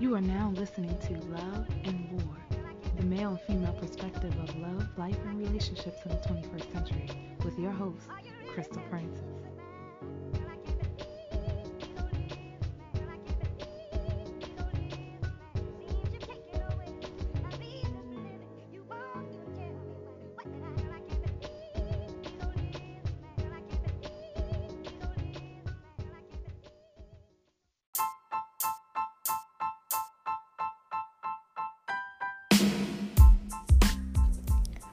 You are now listening to Love and War, the male and female perspective of love, life, and relationships in the 21st century, with your host, Crystal Francis.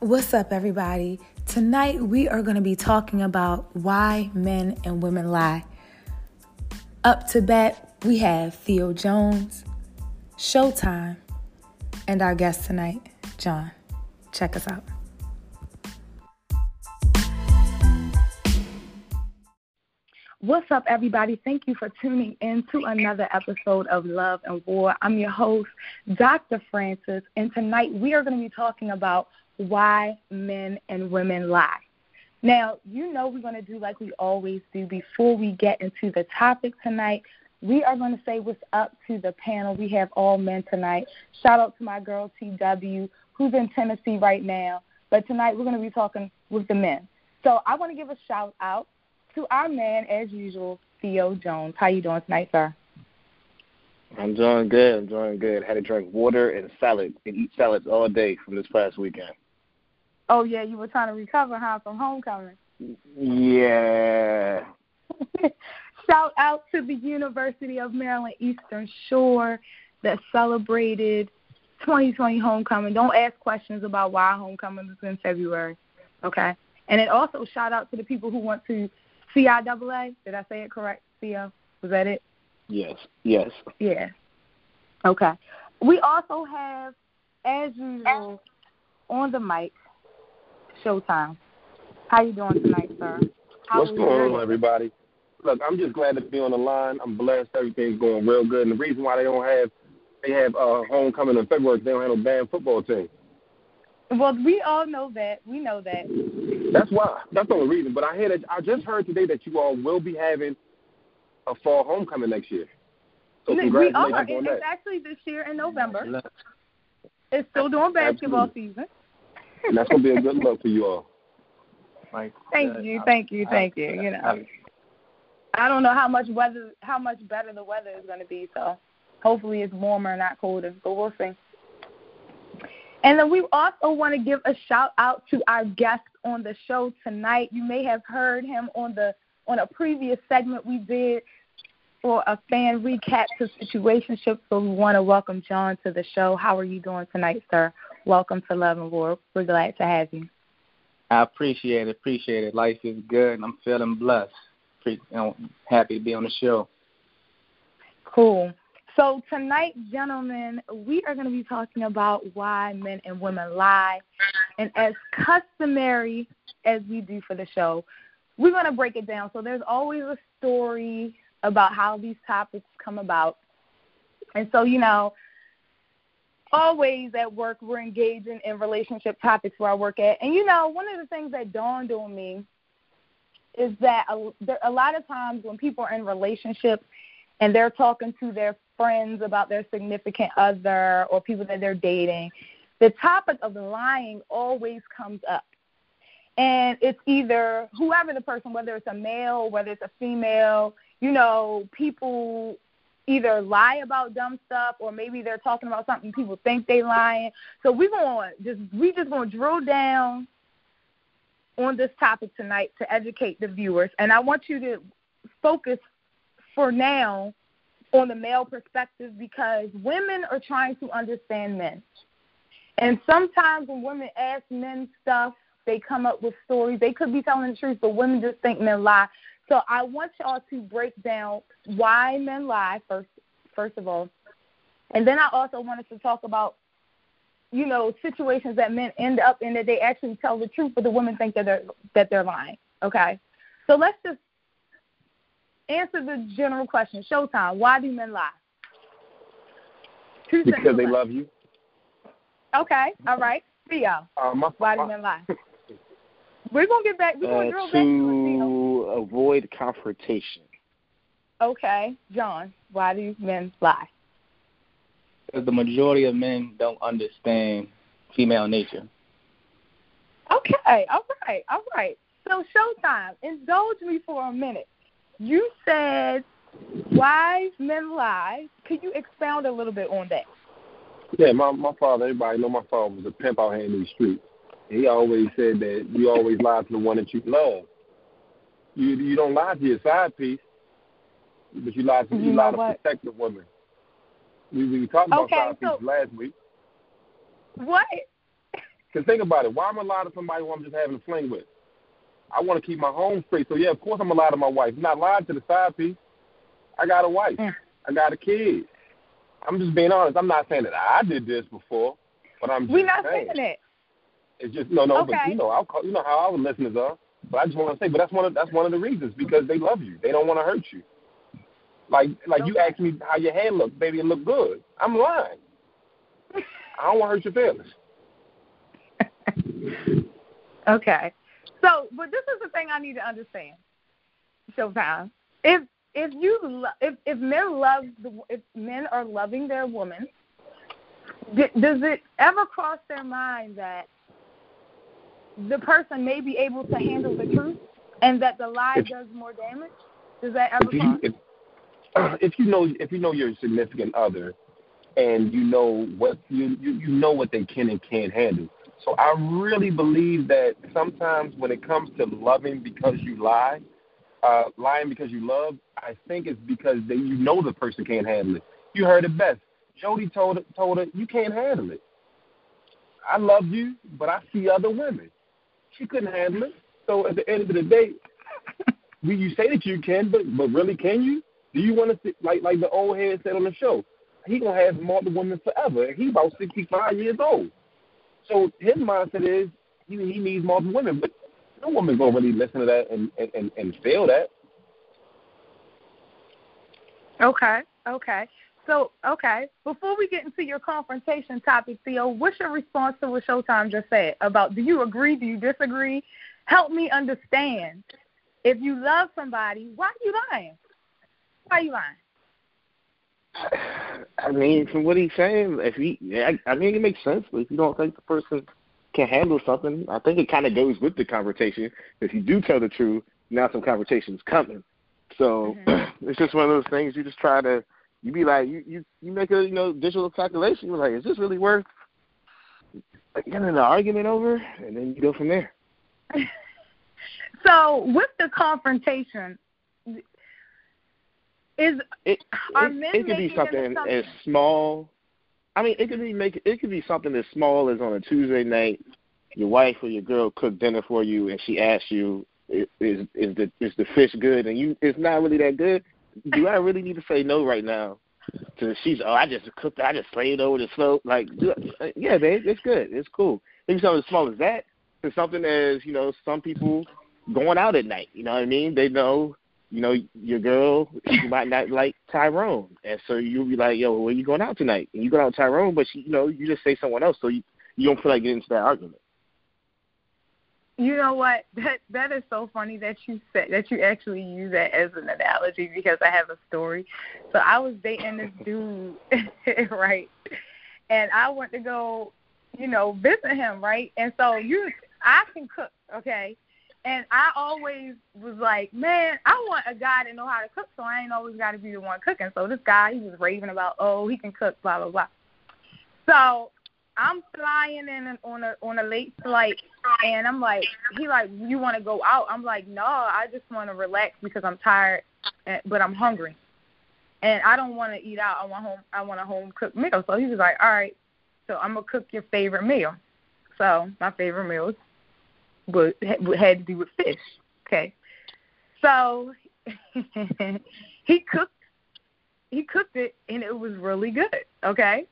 What's up, everybody? Tonight we are going to be talking about why men and women lie. Up to bat, we have Theo Jones, Showtime, and our guest tonight, John. Check us out. What's up, everybody? Thank you for tuning in to another episode of Love and War. I'm your host, Dr. Francis, and tonight we are going to be talking about why men and women lie. Now, you know we're going to do like we always do before we get into the topic tonight. We are going to say what's up to the panel. We have all men tonight. Shout out to my girl TW, who's in Tennessee right now. But tonight we're going to be talking with the men. So I want to give a shout out to our man, as usual, Theo Jones. How you doing tonight, sir? I'm doing good. I'm doing good. Had to drink water and salad and eat salads all day from this past weekend. Oh yeah, you were trying to recover, huh, from homecoming? Yeah. Shout out to the University of Maryland Eastern Shore that celebrated 2020 homecoming. Don't ask questions about why homecoming is in February, okay? And it also shout out to the people who went to CIAA. Did I say it correct, Theo? Was that it? Yes. Yes. Yeah. Okay. We also have, as usual, on the mic, Showtime. How you doing tonight, sir? How What's going on, everybody? Look, I'm just glad to be on the line. I'm blessed. Everything's going real good. And the reason why they don't have they have uh, homecoming in February is they don't have no band football team. Well, we all know that. We know that. That's why. That's the only reason. But I hear that I just heard today that you all will be having a fall homecoming next year. So we are. It's that. actually this year in November. It's still doing basketball Absolutely. season. And that's gonna be a good look for you all. Like, Thank uh, you, thank you, thank you. You know, I don't know how much weather, how much better the weather is going to be. So hopefully it's warmer, not colder. But we'll see. And then we also want to give a shout out to our guest on the show tonight. You may have heard him on the on a previous segment we did for a fan recap to situationship. So we want to welcome John to the show. How are you doing tonight, sir? Welcome to Love and War. We're glad to have you. I appreciate it. Appreciate it. Life is good, and I'm feeling blessed. Pre- know, happy to be on the show. Cool. So tonight, gentlemen, we are going to be talking about why men and women lie. And as customary as we do for the show, we're going to break it down. So there's always a story about how these topics come about. And so, you know, always at work we're engaging in relationship topics where I work at. And you know, one of the things that dawned on me is that a, there, a lot of times when people are in relationships and they're talking to their friends about their significant other or people that they're dating, the topic of lying always comes up. And it's either whoever the person, whether it's a male, whether it's a female, you know, people either lie about dumb stuff or maybe they're talking about something people think they lying. So we're going to just we just going to drill down on this topic tonight to educate the viewers. And I want you to focus for now on the male perspective because women are trying to understand men. And sometimes when women ask men stuff, they come up with stories. They could be telling the truth, but women just think men lie. So I want y'all to break down why men lie first first of all. And then I also wanted to talk about you know, situations that men end up in that they actually tell the truth, but the women think that they're that they're lying. Okay, so let's just answer the general question. Showtime. Why do men lie? Two Because they questions. love you. Okay. All right. Theo. Uh, my, Why do men lie? We're gonna get back. We're gonna Uh, drill back to Theo. to avoid confrontation. Okay, John. Why do men lie? Because the majority of men don't understand female nature. Okay, all right, all right. So Showtime, indulge me for a minute. You said wise men lie. Could you expound a little bit on that? Yeah, my my father, everybody know my father was a pimp out here in these streets. He always said that you always lie to the one that you love. You you don't lie to your side piece, but you lie to you, You lie to what? protect the woman. We we talking about Okay, side so- pieces last week. What? Cause think about it. Why am I lying to somebody who I'm just having a fling with? I want to keep my home straight. So yeah, of course I'm gonna lie to my wife. I'm not lying to the side piece. I got a wife. Mm. I got a kid. I'm just being honest. I'm not saying that I did this before, but I'm just We're not saying. saying that. It's just no, no. But you know, I'll call, you know how our listeners are. But I just want to say, but that's one of that's one of the reasons because they love you. They don't want to hurt you. Like like you asked me how your hair looked, baby. It looked good. I'm lying. I don't want to hurt your feelings. Okay. So, but this is the thing I need to understand. Showtime. If if you lo- if if men love the if men are loving their woman, d- does it ever cross their mind that the person may be able to handle the truth and that the lie If- does more damage? Does that ever if you if, if you know if you know your significant other and you know what you, you you know what they can and can't handle. So I really believe that sometimes when it comes to loving because you lie, uh, lying because you love, I think it's because they, you know the person can't handle it. You heard it best. Jody told told her you can't handle it. I love you, but I see other women. She couldn't handle it. So at the end of the day, we you say that you can, but but really can you? Do you want to sit like like the old head said on the show? He gonna have multiple women forever. He about sixty five years old. So his mindset is he he needs multiple women, but no woman gonna really listen to that and and and, and feel that. Okay, okay. So, okay, before we get into your confrontation topic, Theo, what's your response to what Showtime just said about do you agree, do you disagree? Help me understand. If you love somebody, why are you lying? Why are you lying? I mean, from what he's saying, if he, I, I mean, it makes sense. But if you don't think the person can handle something, I think it kind of goes with the conversation. If you do tell the truth, now some conversation's coming. So mm-hmm. it's just one of those things. You just try to, you be like, you you you make a you know digital calculation. You're like, is this really worth like, getting an argument over? And then you go from there. So, with the confrontation, is It Are it, it could be something as small. I mean, it could be make it could be something as small as on a Tuesday night, your wife or your girl cooked dinner for you, and she asks you, "Is is is the is the fish good?" And you, it's not really that good. Do I really need to say no right now? To she's, oh, I just cooked, I just slaved over the slope. Like, do, uh, yeah, babe, it's good, it's cool. Maybe something as small as that, to something as you know, some people going out at night. You know what I mean? They know you know, your girl, she might not like Tyrone. And so you'll be like, yo, where you going out tonight? And you go out with Tyrone, but, she, you know, you just say someone else, so you, you don't feel like getting into that argument. You know what? That that is so funny that you said that you actually use that as an analogy because I have a story. So I was dating this dude, right? And I went to go, you know, visit him, right? And so you I can cook, okay? And I always was like, man, I want a guy to know how to cook, so I ain't always got to be the one cooking. So this guy, he was raving about, oh, he can cook, blah blah blah. So I'm flying in on a on a late flight, and I'm like, he like, you want to go out? I'm like, no, I just want to relax because I'm tired, and, but I'm hungry, and I don't want to eat out. I want home. I want a home cooked meal. So he was like, all right, so I'm gonna cook your favorite meal. So my favorite meal was had to do with fish. Okay, so he cooked he cooked it and it was really good. Okay.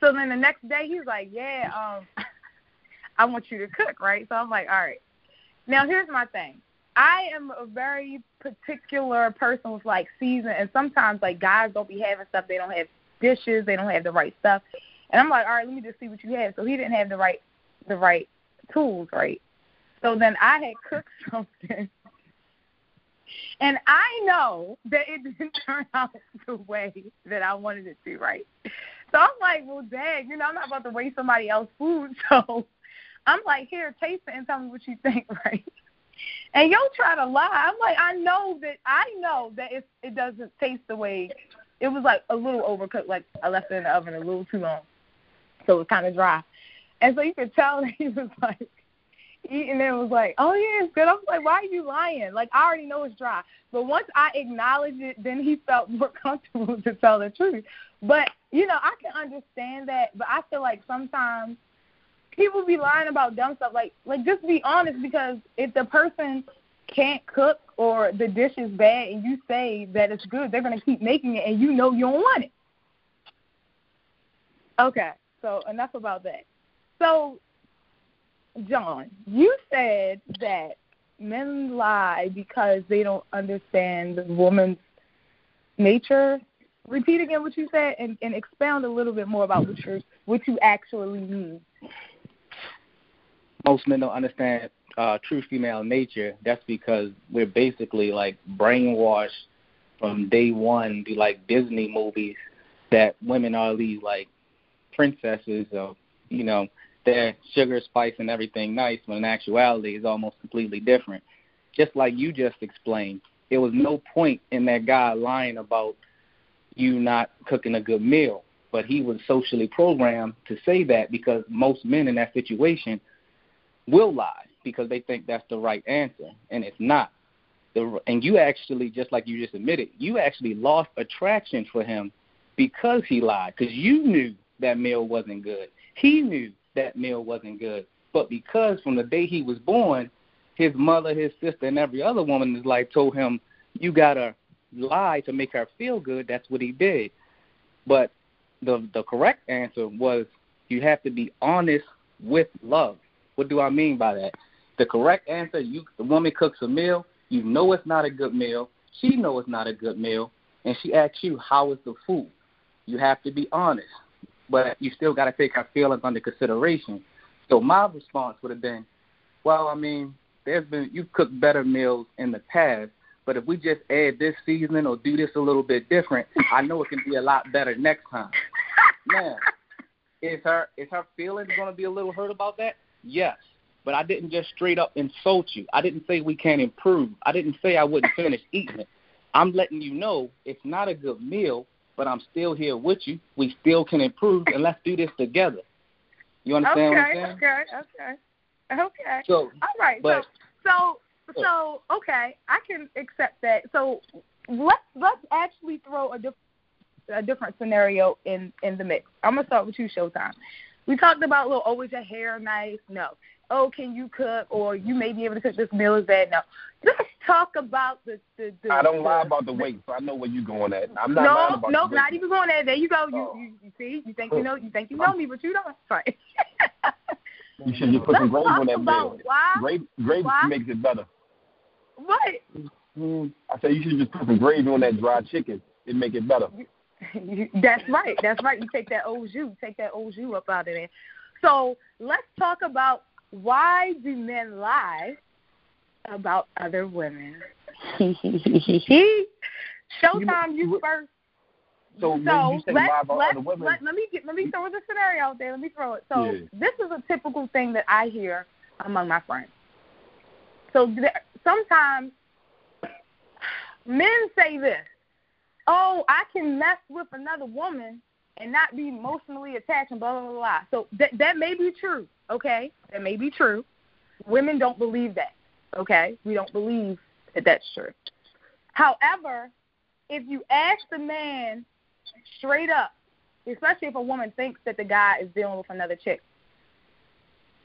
So then the next day he's like, Yeah, um I want you to cook, right? So I'm like, All right. Now here's my thing. I am a very particular person with like season and sometimes like guys don't be having stuff, they don't have dishes, they don't have the right stuff. And I'm like, All right, let me just see what you have. So he didn't have the right the right tools, right? So then I had cooked something and I know that it didn't turn out the way that I wanted it to, right? So I'm like, well, dang, you know, I'm not about to waste somebody else's food. So I'm like, here, taste it and tell me what you think, right? And you'll try to lie. I'm like, I know that I know that it it doesn't taste the way it was like a little overcooked. Like I left it in the oven a little too long, so it was kind of dry. And so you could tell that he was like eating and it was like, oh yeah, it's good. I was like, why are you lying? Like I already know it's dry. But once I acknowledged it, then he felt more comfortable to tell the truth. But you know, I can understand that. But I feel like sometimes people be lying about dumb stuff. Like like just be honest because if the person can't cook or the dish is bad and you say that it's good, they're gonna keep making it and you know you don't want it. Okay, so enough about that. So John, you said that men lie because they don't understand the woman's nature. Repeat again what you said and, and expound a little bit more about what you what you actually mean. Most men don't understand uh, true female nature. That's because we're basically like brainwashed from day one to like Disney movies that women are these like princesses of you know their sugar, spice, and everything nice, when in actuality is almost completely different. Just like you just explained, there was no point in that guy lying about you not cooking a good meal, but he was socially programmed to say that because most men in that situation will lie because they think that's the right answer, and it's not. The, and you actually, just like you just admitted, you actually lost attraction for him because he lied, because you knew that meal wasn't good. He knew that meal wasn't good. But because from the day he was born, his mother, his sister, and every other woman in his life told him, "You gotta lie to make her feel good." That's what he did. But the the correct answer was you have to be honest with love. What do I mean by that? The correct answer: you the woman cooks a meal, you know it's not a good meal, she know it's not a good meal, and she asks you, "How is the food?" You have to be honest but you still got to take our feelings under consideration. So my response would have been, well, I mean, there's been you've cooked better meals in the past, but if we just add this seasoning or do this a little bit different, I know it can be a lot better next time. Now, is her is her feelings going to be a little hurt about that? Yes, but I didn't just straight up insult you. I didn't say we can't improve. I didn't say I wouldn't finish eating it. I'm letting you know it's not a good meal, but I'm still here with you. We still can improve, and let's do this together. You understand okay, what I'm saying? Okay, okay, okay. So, all right. But, so, so, so, okay, I can accept that. So, let's let's actually throw a different a different scenario in in the mix. I'm gonna start with you, Showtime. We talked about, little, oh, is your hair nice? No oh, can you cook? Or you may be able to cook this meal. Is that no? Let's talk about the the. the I don't the, lie about the weight, so I know where you're going at. I'm not no, lying about no, the weight. not even going at. There you go. You, Oh. you you see, you think you oh. know, you think you know me, but you don't. Sorry. You should just put some gravy on that meal. why. Gravy, gravy why- makes it better. What? Mm-hmm. I said you should just put some gravy on that dry chicken. It make it better. You- That's right. That's right. You take that old jus, take that old jus up out of there. So let's talk about why do men lie about other women? Showtime, you, You- first. So, So you let, let, let, let me get, let me throw the scenario out there. Let me throw it. So Yeah. this is a typical thing that I hear among my friends. So there, sometimes men say this, "Oh, I can mess with another woman and not be emotionally attached and blah blah blah." blah. So that that may be true. Okay, that may be true. Women don't believe that. Okay, we don't believe that that's true. However, if you ask the man straight up, especially if a woman thinks that the guy is dealing with another chick,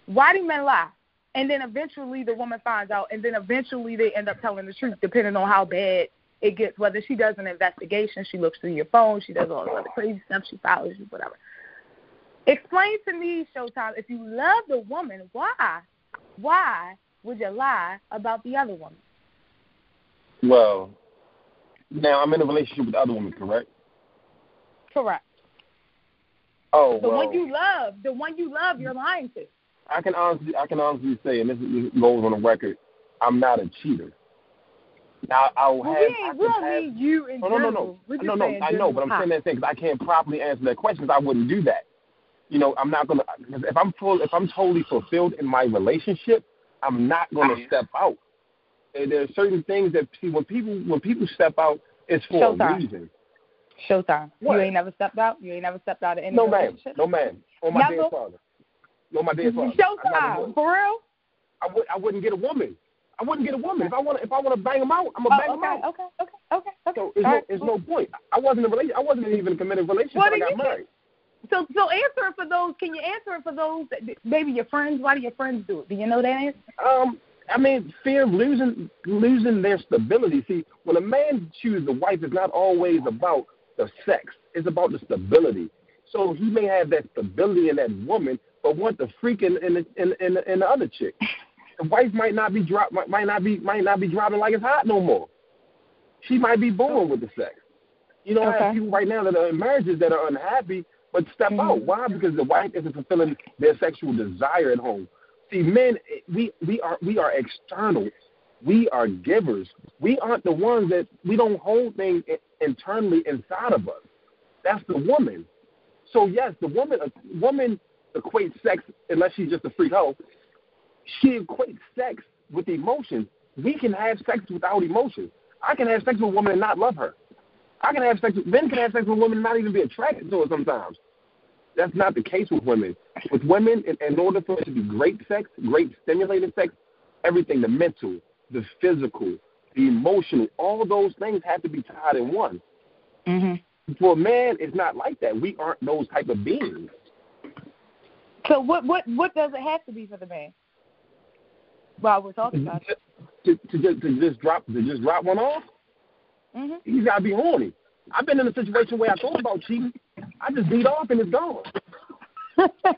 why do men lie? And then eventually the woman finds out, and then eventually they end up telling the truth, depending on how bad it gets. Whether she does an investigation, she looks through your phone, she does all this other crazy stuff, she follows you, whatever. Explain to me, Showtime, if you love the woman, why, why would you lie about the other woman? well, now I'm in a relationship with the other woman, correct? Correct. Oh, The well, one you love, the one you love, you're lying to. I can honestly, I can honestly say, and this, is, this goes on the record, I'm not a cheater. Now I'll Well, have. we I ain't, we can don't have, mean you in oh, no, no, no, no, We're no, no. I know, but I'm saying that thing because I can't properly answer that question. 'cause I wouldn't do that. You know, I'm not gonna. Cause if I'm full, if I'm totally fulfilled in my relationship, I'm not gonna step out. And there are certain things that see when people when people step out, it's for a reason. Showtime. What? You ain't never stepped out. You ain't never stepped out of any No, ma'am. relationship. No, ma'am. On my Never? dead father. No, my dead father. Showtime. For real? I would. I wouldn't get a woman. I wouldn't get a woman if I want. If I want to bang them out, I'm gonna bang Oh, them out. okay, okay, okay, okay. So All no, right, cool. no point. I wasn't in a relation. I wasn't even in a committed relationship. Well, when I got married. So, so answer it for those. Can you answer it for those? That, maybe your friends. Why do your friends do it? Do you know that answer? Um, I mean, fear of losing losing their stability. See, when a man chooses a wife, it's not always about the sex. It's about the stability. So he may have that stability in that woman, but want the freak in in the, in, in, in the other chick. The wife might not be drop might, might not be might not be dropping like it's hot no more. She might be bored with the sex. You know, I have people right now that are in marriages that are unhappy but step Mhm. out. Why? Because the wife isn't fulfilling their sexual desire at home. See, men, we we are we are external. We are givers. We aren't the ones that we don't hold things internally inside of us. That's the woman. So yes, the woman woman equates sex unless she's just a freak hoe. She equates sex with emotions. We can have sex without emotions. I can have sex with a woman and not love her. I can have sex with men can have sex with women and not even be attracted to her sometimes. That's not the case with women. With women, in, in order for it to be great sex, great stimulating sex, everything, the mental, the physical, the emotional, all those things have to be tied in one. Mm-hmm. For a man, it's not like that. We aren't those type of beings. So what what what does it have to be for the man? While we're talking about it. To, to, just, to just drop to just drop one off, Mm-hmm. he's got to be horny. I've been in a situation where I thought about cheating. I just beat off and it's gone.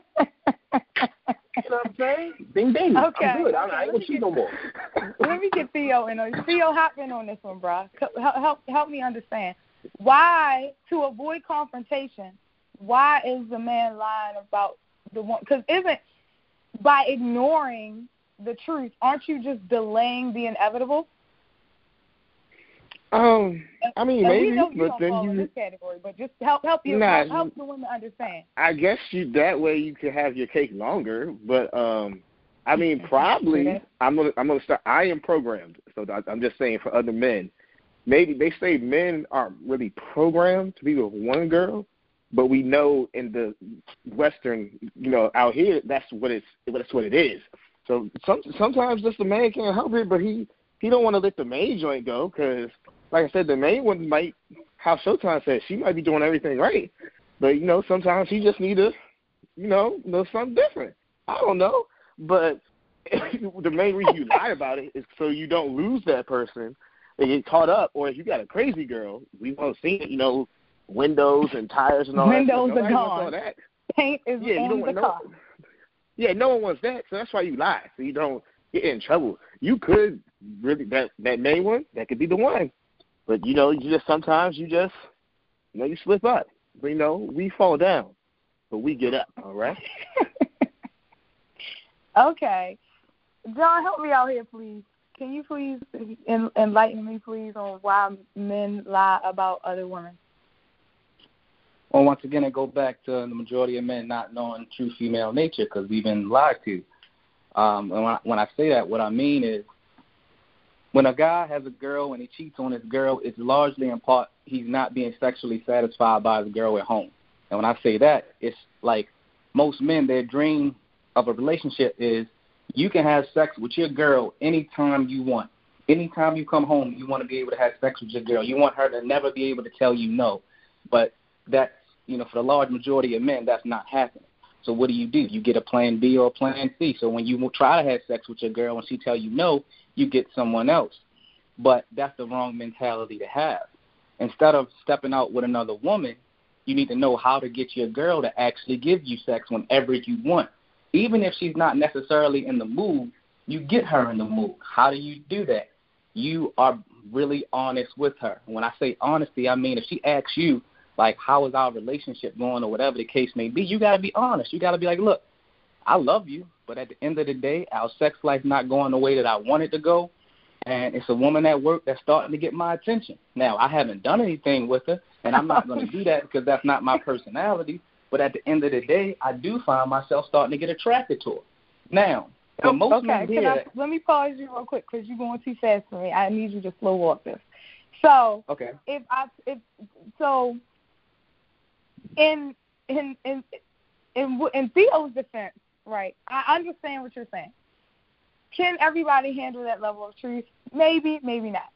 You know what I'm saying? Ding ding. Okay. I'm good. I, Okay, I ain't gonna cheat no more. Let me get Theo in. on- Theo, hop in on this one, bro. Help, help help me understand why to avoid confrontation. Why is the man lying about the one? Because isn't by ignoring the truth, aren't you just delaying the inevitable? Um, I mean and maybe, you but then fall in you, this category, but just help help you Nah, help, help the women understand. I guess you that way you could have your cake longer. But um, I mean probably I'm gonna I'm gonna start. I am programmed, so I'm just saying for other men. Maybe they say men aren't really programmed to be with one girl, but we know in the Western, you know, out here that's what it's that's what it is. So some, sometimes just the man can't help it, but he he don't want to let the main joint go because, like I said, the main one might, how Showtime said, she might be doing everything right, but you know sometimes he just need to, you know, know something different. I don't know, but the main reason you lie about it is so you don't lose that person and get caught up, or if you got a crazy girl, we won't see it, you know, windows and tires and all Windows that. are wants all gone. that. Paint is Yeah, you on don't the want no. Yeah, no one wants that, so that's why you lie, so you don't get in trouble. You could really that that main one that could be the one, but you know, you just sometimes you just you know you slip up. But, you know, we fall down, but we get up. All right. okay. John, help me out here, please. Can you please enlighten me, please, on why men lie about other women? Well, once again, I go back to the majority of men not knowing true female nature because we've been lied to. Um, and when I, when I say that, what I mean is when a guy has a girl and he cheats on his girl, it's largely in part he's not being sexually satisfied by his girl at home. And when I say that, it's like most men, their dream of a relationship is you can have sex with your girl anytime you want. Anytime you come home, you want to be able to have sex with your girl. You want her to never be able to tell you no. But that's, you know, for the large majority of men, that's not happening. So what do you do? You get a plan B or a plan C. So when you try to have sex with your girl and she tell you no, you get someone else. But that's the wrong mentality to have. Instead of stepping out with another woman, you need to know how to get your girl to actually give you sex whenever you want. Even if she's not necessarily in the mood, you get her in the mood. How do you do that? You are really honest with her. When I say honesty, I mean if she asks you, like, how is our relationship going or whatever the case may be, you got to be honest. You got to be like, look, I love you, but at the end of the day, our sex life not going the way that I want it to go, and it's a woman at work that's starting to get my attention. Now, I haven't done anything with her, and I'm not going to do that because that's not my personality. But at the end of the day, I do find myself starting to get attracted to her. Now, for oh, most okay, men Can here, I, let me pause you real quick because you're going too fast for me. I need you to slow walk this. So, okay, if I if so, in in in in in Theo's defense, right? I understand what you're saying. Can everybody handle that level of truth? Maybe, maybe not.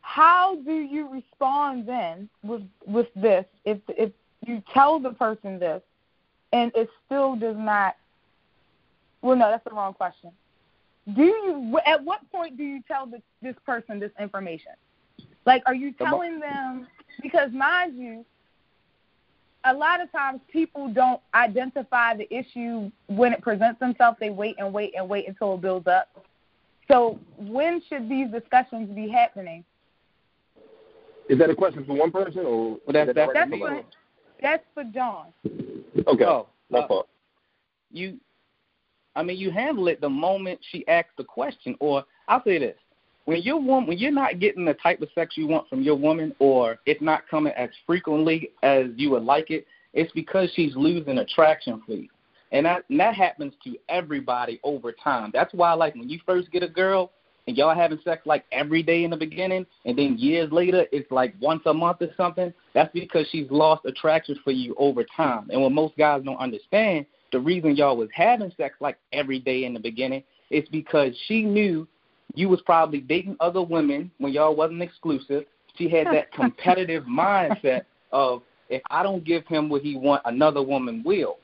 How do you respond then with with this? If if you tell the person this, and it still does not. Well, no, that's the wrong question. Do you? At what point do you tell this, this person this information? Like, are you telling them? Because mind you, a lot of times people don't identify the issue when it presents themselves. They wait and wait and wait until it builds up. So when should these discussions be happening? Is that a question for one person or Well, that's- that that's That's for for, that's for John. Okay. Oh, My uh, fault. you I mean you handle it the moment she asks the question or I'll say this. When your woman when you're not getting the type of sex you want from your woman or it's not coming as frequently as you would like it, it's because she's losing attraction for you. And that and that happens to everybody over time. That's why like when you first get a girl and y'all having sex like every day in the beginning and then years later it's like once a month or something, that's because she's lost attraction for you over time. And what most guys don't understand, the reason y'all was having sex like every day in the beginning is because she knew you was probably dating other women when y'all wasn't exclusive. She had that competitive mindset of if I don't give him what he want, another woman will.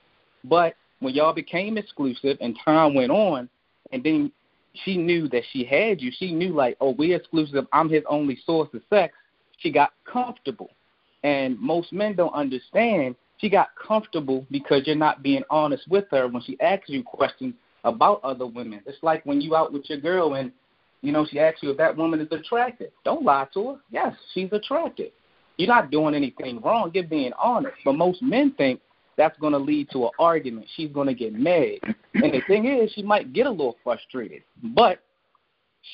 But when y'all became exclusive and time went on, and then she knew that she had you, she knew like, oh, we're exclusive. I'm his only source of sex. She got comfortable, and most men don't understand. She got comfortable because you're not being honest with her when she asks you questions about other women. It's like when you out with your girl and you know, she asks you if that woman is attractive. Don't lie to her. Yes, she's attractive. You're not doing anything wrong. You're being honest. But most men think that's going to lead to an argument. She's going to get mad. And the thing is, she might get a little frustrated. But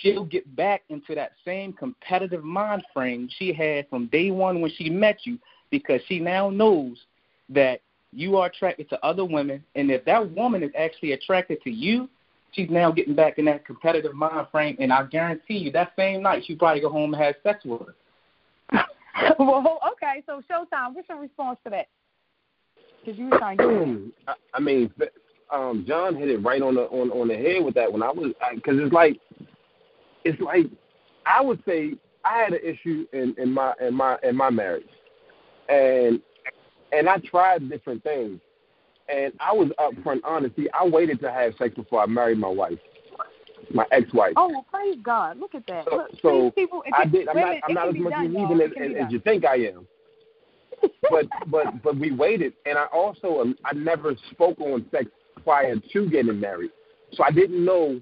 she'll get back into that same competitive mind frame she had from day one when she met you because she now knows that you are attracted to other women. And if that woman is actually attracted to you, she's now getting back in that competitive mind frame, and I guarantee you that same night she'll probably go home and have sex with her. well, okay. So Showtime, what's your response to that? Because you were trying to. I, I mean, um, John hit it right on the on on the head with that one. I was because it's like it's like I would say I had an issue in in my in my in my marriage, and and I tried different things, and I was upfront honest. See, I waited to have sex before I married my wife, my ex-wife. Oh, well, praise God! Look at that. So, Look, so people, it I did. I'm not. I'm not as much done, y'all. as, as, as you think I am. but but but we waited, and I also um, I never spoke on sex prior to getting married, so I didn't know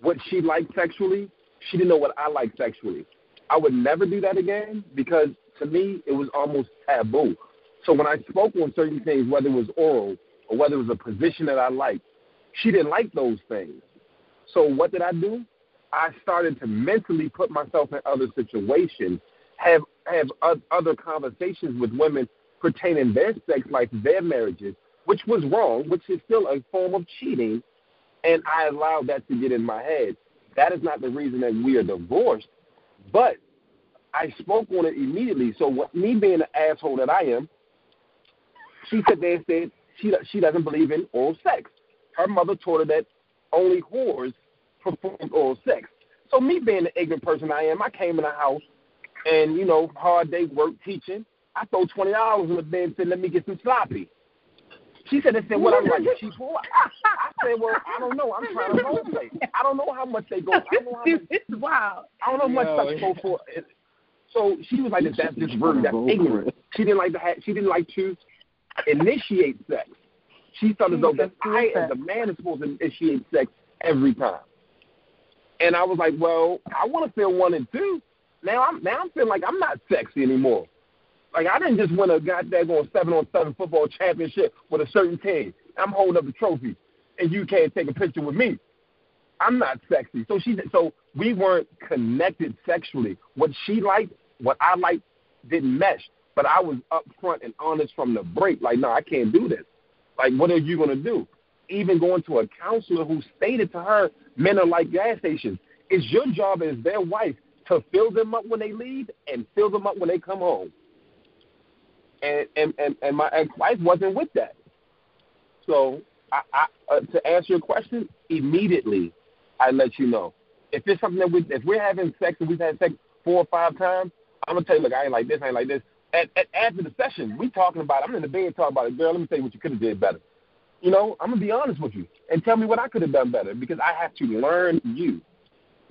what she liked sexually. She didn't know what I liked sexually. I would never do that again because to me it was almost taboo. So when I spoke on certain things, whether it was oral or whether it was a position that I liked, she didn't like those things. So what did I do? I started to mentally put myself in other situations, have have other conversations with women pertaining their sex life, their marriages, which was wrong, which is still a form of cheating, and I allowed that to get in my head. That is not the reason that we are divorced, but I spoke on it immediately. So what, me being the asshole that I am, she sat there and said she she doesn't believe in oral sex. Her mother taught her that only whores perform oral sex. So me being the ignorant person I am, I came in the house and, you know, hard day work teaching. I throw twenty dollars in the bed and said, Let me get some sloppy. She said, "They said what I'm like cheap whore." I said, "Well, I don't know. I'm trying to role play. I don't know how much they go. I don't know how much, This is wild. I don't know how much Yo. stuff go for." So she was like, "That's just rude. That's ignorant." She didn't like to have. She didn't like to initiate sex. She felt as though that I, as a man, is supposed to initiate sex every time. And I was like, "Well, I want to feel one and two. Now I'm now I'm feeling like I'm not sexy anymore." Like I didn't just win a goddamn on seven on seven football championship with a certain team. I'm holding up the trophy, and you can't take a picture with me. I'm not sexy. So she so we weren't connected sexually. What she liked, what I liked, didn't mesh. But I was upfront and honest from the break. Like, no, I can't do this. Like, what are you gonna do? Even going to a counselor who stated to her, men are like gas stations. It's your job as their wife to fill them up when they leave and fill them up when they come home. And and and, and my ex-wife wasn't with that. So I, I uh, to answer your question, immediately I let you know. If it's something that we if we're having sex and we've had sex four or five times, I'm gonna tell you, look, I ain't like this, I ain't like this. At, at, after the session, we talking about. I'm in the bed talking about it. Girl, let me tell you what you could have did better. You know, I'm gonna be honest with you and tell me what I could have done better because I have to learn you.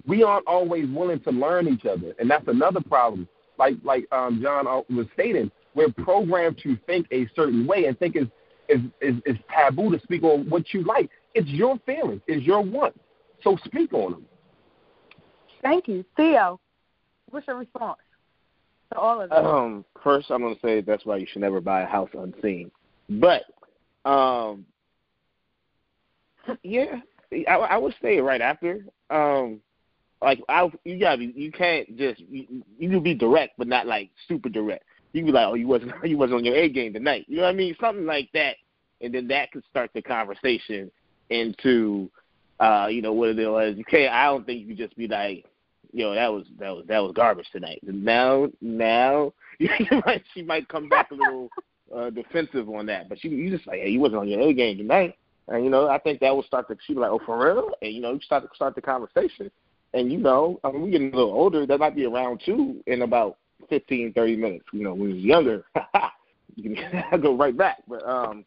We aren't always willing to learn each other, and that's another problem. Like like um, John was stating, we're programmed to think a certain way and think is is, is is taboo to speak on what you like. It's your feelings, it's your want. So speak on them. Thank you, Theo. What's your response to all of? Um, first, I'm going to say that's why you should never buy a house unseen. But, um, yeah, I, I would say right after. Um, like I, you gotta be, you can't just you, you can be direct, but not like super direct. You can be like, oh, you wasn't you wasn't on your A game tonight. You know what I mean? Something like that, and then that could start the conversation into, uh, you know, what it was. You can't. I don't think you just be like, yo, that was that was that was garbage tonight. Now, now might she might come back a little uh, defensive on that, but she you just like, hey, you wasn't on your A game tonight, and you know I think that will start to she be like, oh, for real, and you know you start to start the conversation, and you know I mean we getting a little older, that might be around two in about fifteen thirty minutes. You know when we was younger, you can go right back, but um,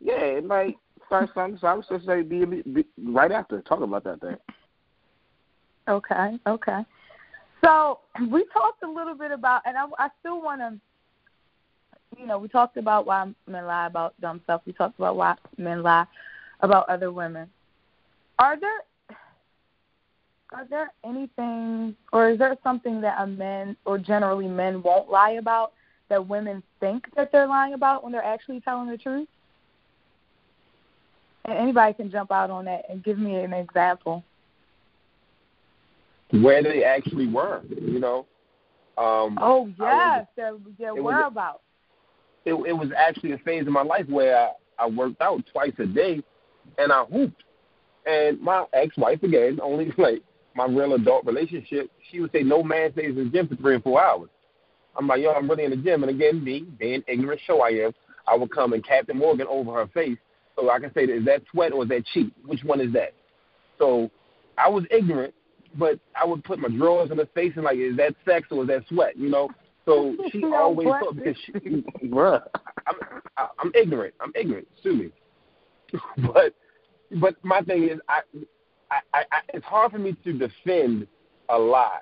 yeah, it might start something. So I would just say be, be right after talk about that thing. Okay, okay. So we talked a little bit about, and I, I still want to, you know, we talked about why men lie about stuff. We talked about why men lie about other women. Are there are there anything, or is there something that a men, or generally men, won't lie about that women think that they're lying about when they're actually telling the truth? And anybody can jump out on that and give me an example where they actually were, you know. Um, oh yes, their their whereabouts. It, it was actually a phase of my life where I, I worked out twice a day, and I hooped. And my ex-wife again, only like my real adult relationship, she would say no man stays in the gym for three or four hours. I'm like, yo, I'm really in the gym, and again, me being ignorant, show I am, I would come and Captain Morgan over her face, so I can say, is that sweat or is that cheat? Which one is that? So I was ignorant, but I would put my drawers on her face and like, is that sex or is that sweat? You know. So she no, always thought because she, bruh, I'm, I'm ignorant. I'm ignorant. Sue me. but but my thing is, I, I, I, it's hard for me to defend a lie.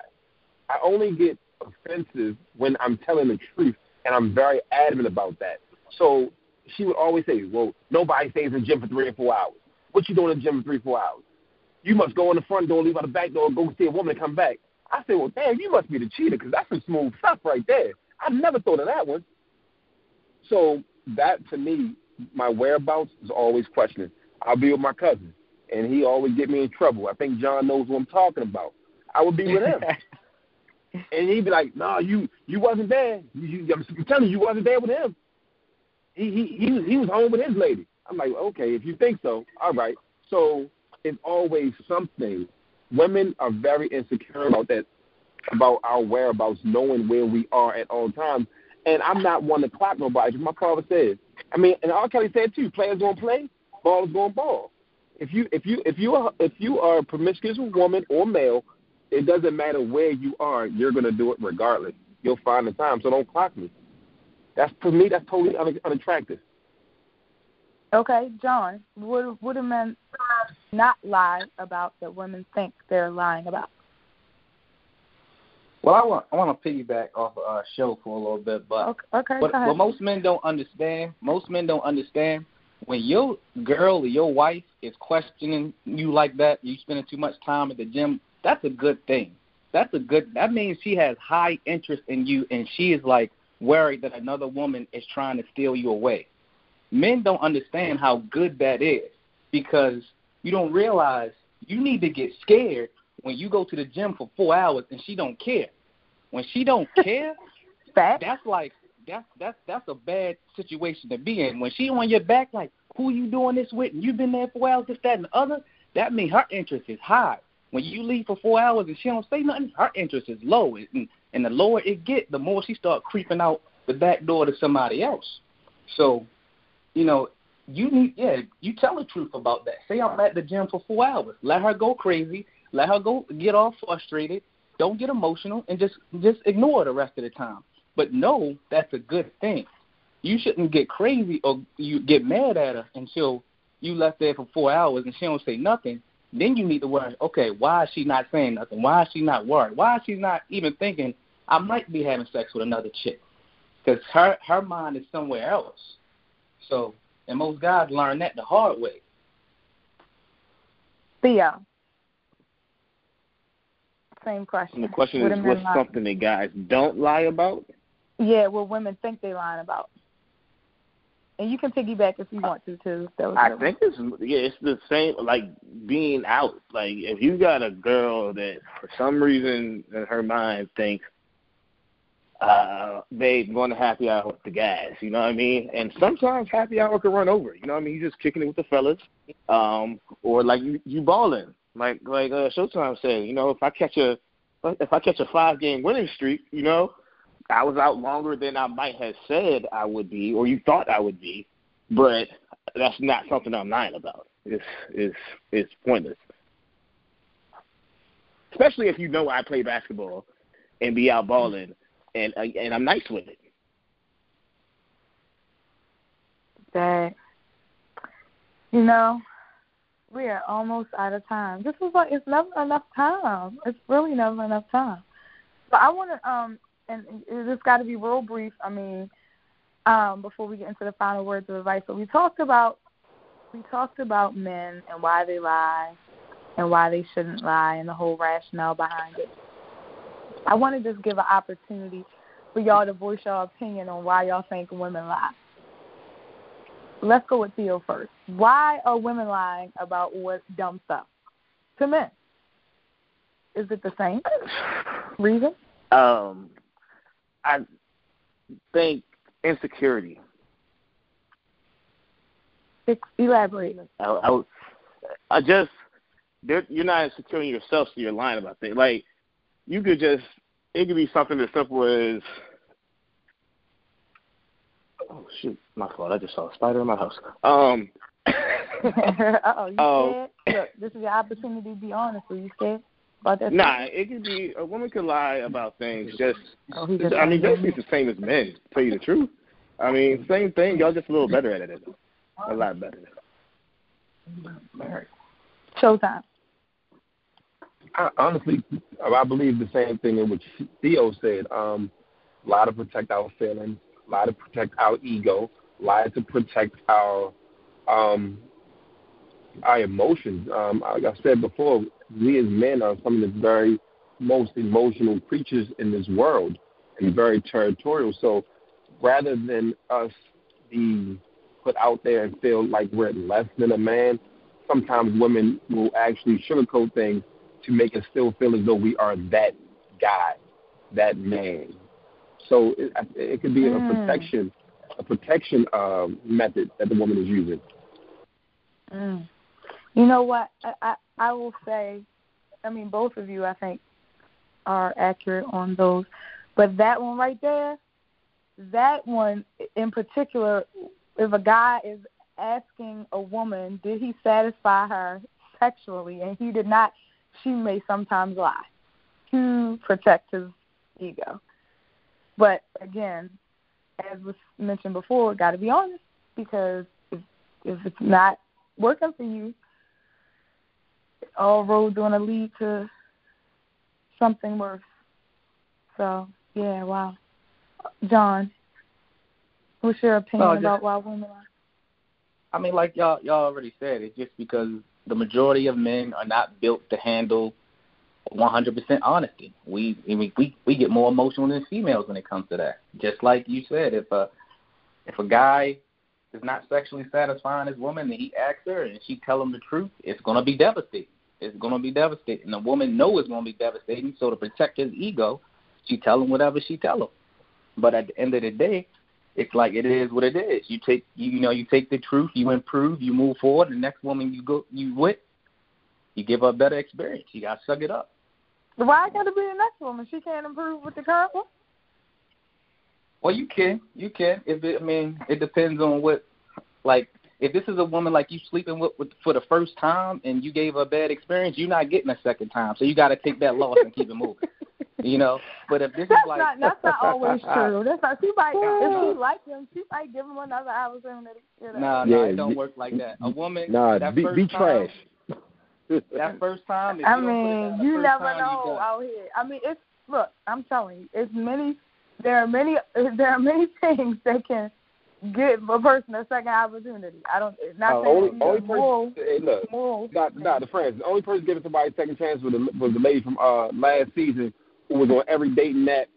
I only get offensive when I'm telling the truth, and I'm very adamant about that. So she would always say, "Well, nobody stays in the gym for three or four hours. What you doing in the gym for three or four hours? You must go in the front door, leave out the back door, go see a woman and come back. I said, well, damn, you must be the cheater because that's some smooth stuff right there. I never thought of that one. So that to me, my whereabouts is always questioning. I'll be with my cousin, and he always get me in trouble. I think John knows what I'm talking about. I would be with him, and he'd be like, "No, nah, you you wasn't there. You, you, I'm telling you, you wasn't there with him. He he he was he was home with his lady." I'm like, "Okay, if you think so, all right." So is always something. Women are very insecure about that, about our whereabouts, knowing where we are at all times. And I'm not one to clap nobody. My father said, I mean, and R. Kelly said too, players gonna play, ballers gonna ball. If you if you if you are if you are a promiscuous woman or male, it doesn't matter where you are, you're gonna do it regardless. You'll find the time. So don't clock me. That's to me. That's totally unattractive. Okay, John, what what do men not lie about that women think they're lying about? Well, I want I want to piggyback off of uh, our show for a little bit, but okay, okay what, what most men don't understand, most men don't understand when your girl or your wife is questioning you like that, you spending too much time at the gym. That's a good thing. That's a good. That means she has high interest in you, and she is like worried that another woman is trying to steal you away men don't understand how good that is because you don't realize You need to get scared when you go to the gym for four hours and she don't care. When she don't care, that's like that's that's that's a bad situation to be in. When she on your back, like who you doing this with, and you've been there four hours, this, that, and the other, that means her interest is high. When you leave for four hours and she don't say nothing, her interest is low. And, and the lower it get, the more she start creeping out the back door to somebody else. So, you know, you need yeah, you tell the truth about that. Say I'm at the gym for four hours. Let her go crazy. Let her go get all frustrated. Don't get emotional and just just ignore the rest of the time. But know that's a good thing. You shouldn't get crazy or you get mad at her until you left there for four hours and she don't say nothing. Then you need to worry. Okay, why is she not saying nothing? Why is she not worried? Why is she not even thinking I might be having sex with another chick? Because her her mind is somewhere else. So, and most guys learn that the hard way. Theo, same question. And the question is, what's lie? something that guys don't lie about? Yeah, what women think they lying about. And you can piggyback if you want to too. That was I think it's yeah, it's the same like being out. Like if you got a girl that for some reason in her mind thinks uh they going to happy hour with the guys, you know what I mean? And sometimes happy hour can run over, you know what I mean? You just kicking it with the fellas. Um or like you you balling. Like like uh Showtime said, you know, if I catch a if I catch a five game winning streak, you know, I was out longer than I might have said I would be, or you thought I would be, but that's not something I'm lying about. It's it's it's pointless. Especially if you know I play basketball and be out balling, and uh, and I'm nice with it. That you know, we are almost out of time. This is like it's never enough time. It's really never enough time. But I want to um and this got to be real brief. I mean, um, before we get into the final words of advice, so we talked about we talked about men and why they lie and why they shouldn't lie and the whole rationale behind it. I want to just give an opportunity for y'all to voice your opinion on why y'all think women lie. Let's go with Theo first. Why are women lying about what dumb stuff to men? Is it the same reason? Um, I think insecurity. Elaborate. I, I, I just you're not insecure in yourself, so you're lying about things. Like you could just it could be something as simple as oh shoot, my fault. I just saw a spider in my house. Um. Uh-oh, you oh. scared? Look, this is your opportunity to be honest. Are you scared? about that? Nah, it could be a woman could lie about things. Just, oh, just I mean, basically it's the same as men. To tell you the truth. I mean, same thing. Y'all just a little better at it. though. A lot better. Showtime. I, honestly, I believe the same thing in which Theo said. Um, a lot to protect our feelings, a lot to protect our ego, a lot to protect our um, our emotions. Um, like I said before, we as men are some of the very most emotional creatures in this world and very territorial. So rather than us be put out there and feel like we're less than a man, sometimes women will actually sugarcoat things to make us still feel as though we are that guy, that man. So it, it could be mm. a protection, a protection uh, method that the woman is using. Mm. You know what? I, I I will say, I mean, both of you, I think, are accurate on those. But that one right there, that one in particular, if a guy is asking a woman, did he satisfy her sexually, and he did not, she may sometimes lie to protect his ego. But again, as was mentioned before, got to be honest because if if it's not working for you, all roads going to lead to something worse. So, yeah, wow. John, what's your opinion oh, just, about why women are? I mean, like y'all y'all already said, it's just because the majority of men are not built to handle 100% honesty. We we we we get more emotional than females when it comes to that. Just like you said, if a if a guy is not sexually satisfying his woman and he asks her and she tell him the truth, it's gonna be devastating it's to be devastating. A woman know it's to be devastating, so to protect his ego, she tell him whatever she tell him. But at the end of the day, it's like it is what it is. You take you, you know you take the truth, you improve, you move forward. The next woman you go you with, you give her a better experience. You got to suck it up. Why got to be the next woman? She can't improve with the current one. Well, you can, you can. If it, I mean, it depends on what, like, if this is a woman like you sleeping with, with for the first time and you gave her a bad experience, you're not getting a second time. So you got to take that loss and keep it moving. You know, but if this that's is like not that's not always true. That's not. She might if she like him, she might give him another opportunity. You know? No, no, it don't work like that. A woman, nah, that be, first be time, trash. that first time. I you don't put it mean, down you never time, know you out here. I mean, it's look. I'm telling you, it's many. There are many. There are many things that can give a person a second opportunity. I don't. It's not Uh, saying only that only you're moral. hey, look, moral. not not the friends. The only person giving somebody a second chance was the was the lady from uh last season who was on every dating app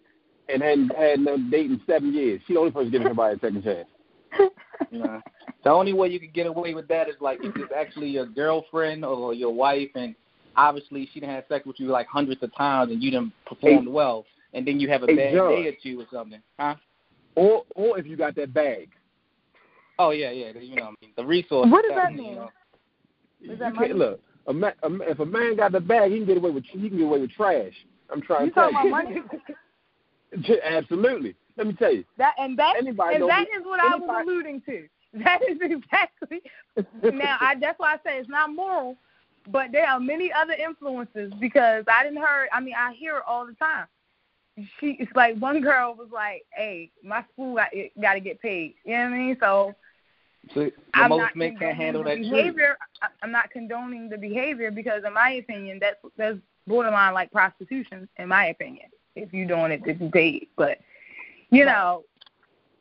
and hadn't had no date in seven years. She the only person giving somebody a second chance. Yeah. The only way you can get away with that is like if it's actually your girlfriend or your wife, and obviously she done had sex with you like hundreds of times, and you done performed Hey. well, and then you have a Hey, bad John. day or two or something, huh? Or or if you got that bag. Oh yeah, yeah. You know, what I mean, the resources. What does that you mean? know. Is that money? look, a man, a, if a man got the bag, he can get away with he can get away with trash. I'm trying You to tell talking about money? Absolutely. Let me tell you. That and that Anybody and know that me- is what I was alluding to. That is exactly. now, I that's why I say it's not moral, but there are many other influences because I didn't heard. I mean, I hear it all the time. She, it's like one girl was like, "Hey, my school got got to get paid." You know what I mean? So So I'm most not men can't condoning handle the that behavior. I- I'm not condoning the behavior because, in my opinion, that's that's borderline like prostitution. In my opinion, if you're doing it to paid, but you know,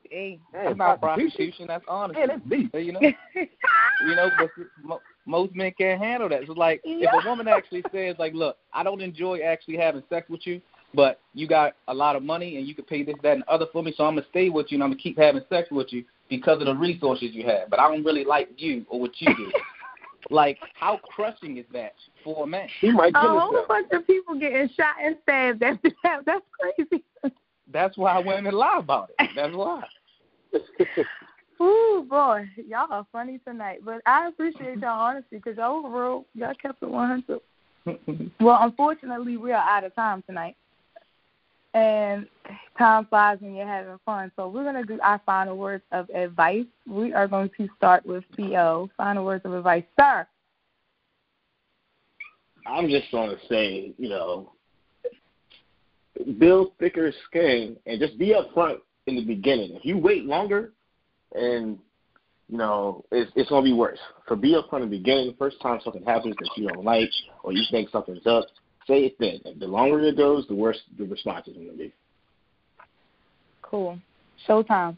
hey, That's not prostitution. That's honesty. Yeah, that's deep. You know, you know, but most men can't handle that. It's like if a woman actually says, like, look, I don't enjoy actually having sex with you, but you got a lot of money and you can pay this, that, and other for me, so I'm gonna stay with you and I'm gonna keep having sex with you because of the resources you have. But I don't really like you or what you do. like, how crushing is that for a man? He might a whole himself. bunch of people getting shot and stabbed. That's that's crazy. That's why women lie about it. That's why. Ooh boy, y'all are funny tonight. But I appreciate y'all honesty because y'all were real. Y'all kept it 100. Well, unfortunately, we are out of time tonight, and time flies when you're having fun. So we're gonna do our final words of advice. We are going to start with Co. Final words of advice, sir. I'm just to say, you know, build thicker skin and just be upfront in the beginning. If you wait longer, and you know, it's it's to be worse. So be upfront in the beginning. First time something happens that you don't like or you think something's up, say it then. The longer it goes, the worse the response is going to be. Cool. Showtime.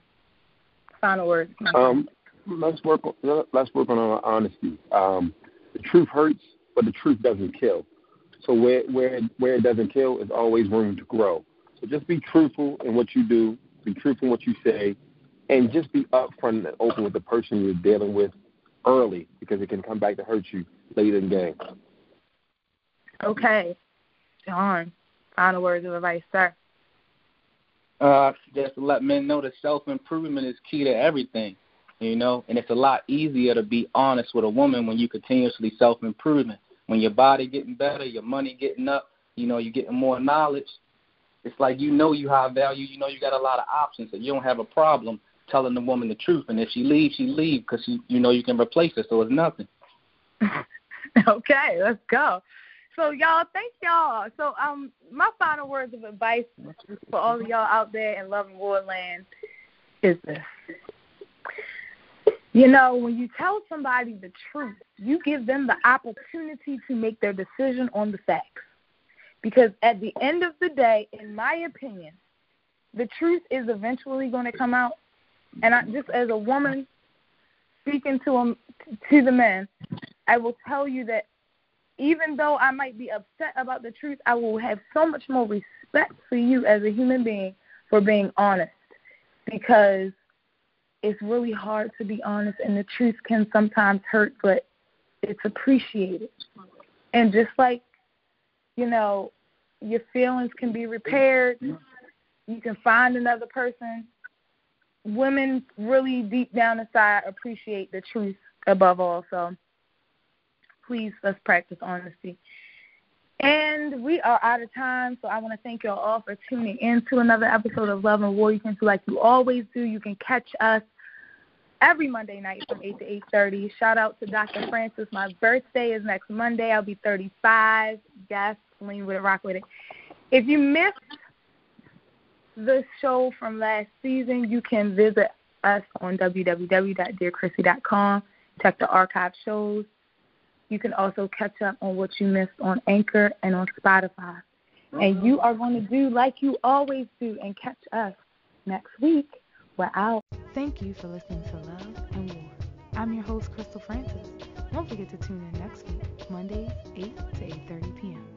Final words. Um, let's work on let's work on our honesty. Um, the truth hurts, but the truth doesn't kill. So where where where it doesn't kill is always room to grow. So just be truthful in what you do, be truthful in what you say, and just be upfront and open with the person you're dealing with early because it can come back to hurt you later in the game. Okay. John. Final words of advice, sir. Uh, just to let men know that self improvement is key to everything, you know, and it's a lot easier to be honest with a woman when you continuously self improvement. When your body getting better, your money getting up, you know, you're getting more knowledge. It's like you know you have value, you know you got a lot of options, so you don't have a problem telling the woman the truth. And if she leaves, she leaves because you know you can replace her, so it's nothing. okay, let's go. So y'all, thank y'all. So um, my final words of advice for all of y'all out there in Love and Warland is this. You know, when you tell somebody the truth, you give them the opportunity to make their decision on the facts. Because at the end of the day, in my opinion, the truth is eventually going to come out. And I, just as a woman speaking to 'em- to the men, I will tell you that even though I might be upset about the truth, I will have so much more respect for you as a human being for being honest because it's really hard to be honest and the truth can sometimes hurt, but it's appreciated. And just like, you know, your feelings can be repaired, you can find another person. Women really deep down inside appreciate the truth above all. So please let's practice honesty. And we are out of time, so I want to thank you all for tuning in to another episode of Love and War. You can do like you always do. You can catch us every Monday night from 8 to 8.30. Shout out to Dr. Francis. My birthday is next Monday. I'll be 35. Yes, lean with it, rock with it. If you missed the show from last season, you can visit us on www.dearchrissy.com. Check the archive shows. You can also catch up on what you missed on Anchor and on Spotify. And you are going to do like you always do and catch us next week. We're out. Thank you for listening to Love and War. I'm your host, Crystal Francis. Don't forget to tune in next week, Mondays, 8 to 8.30 p.m.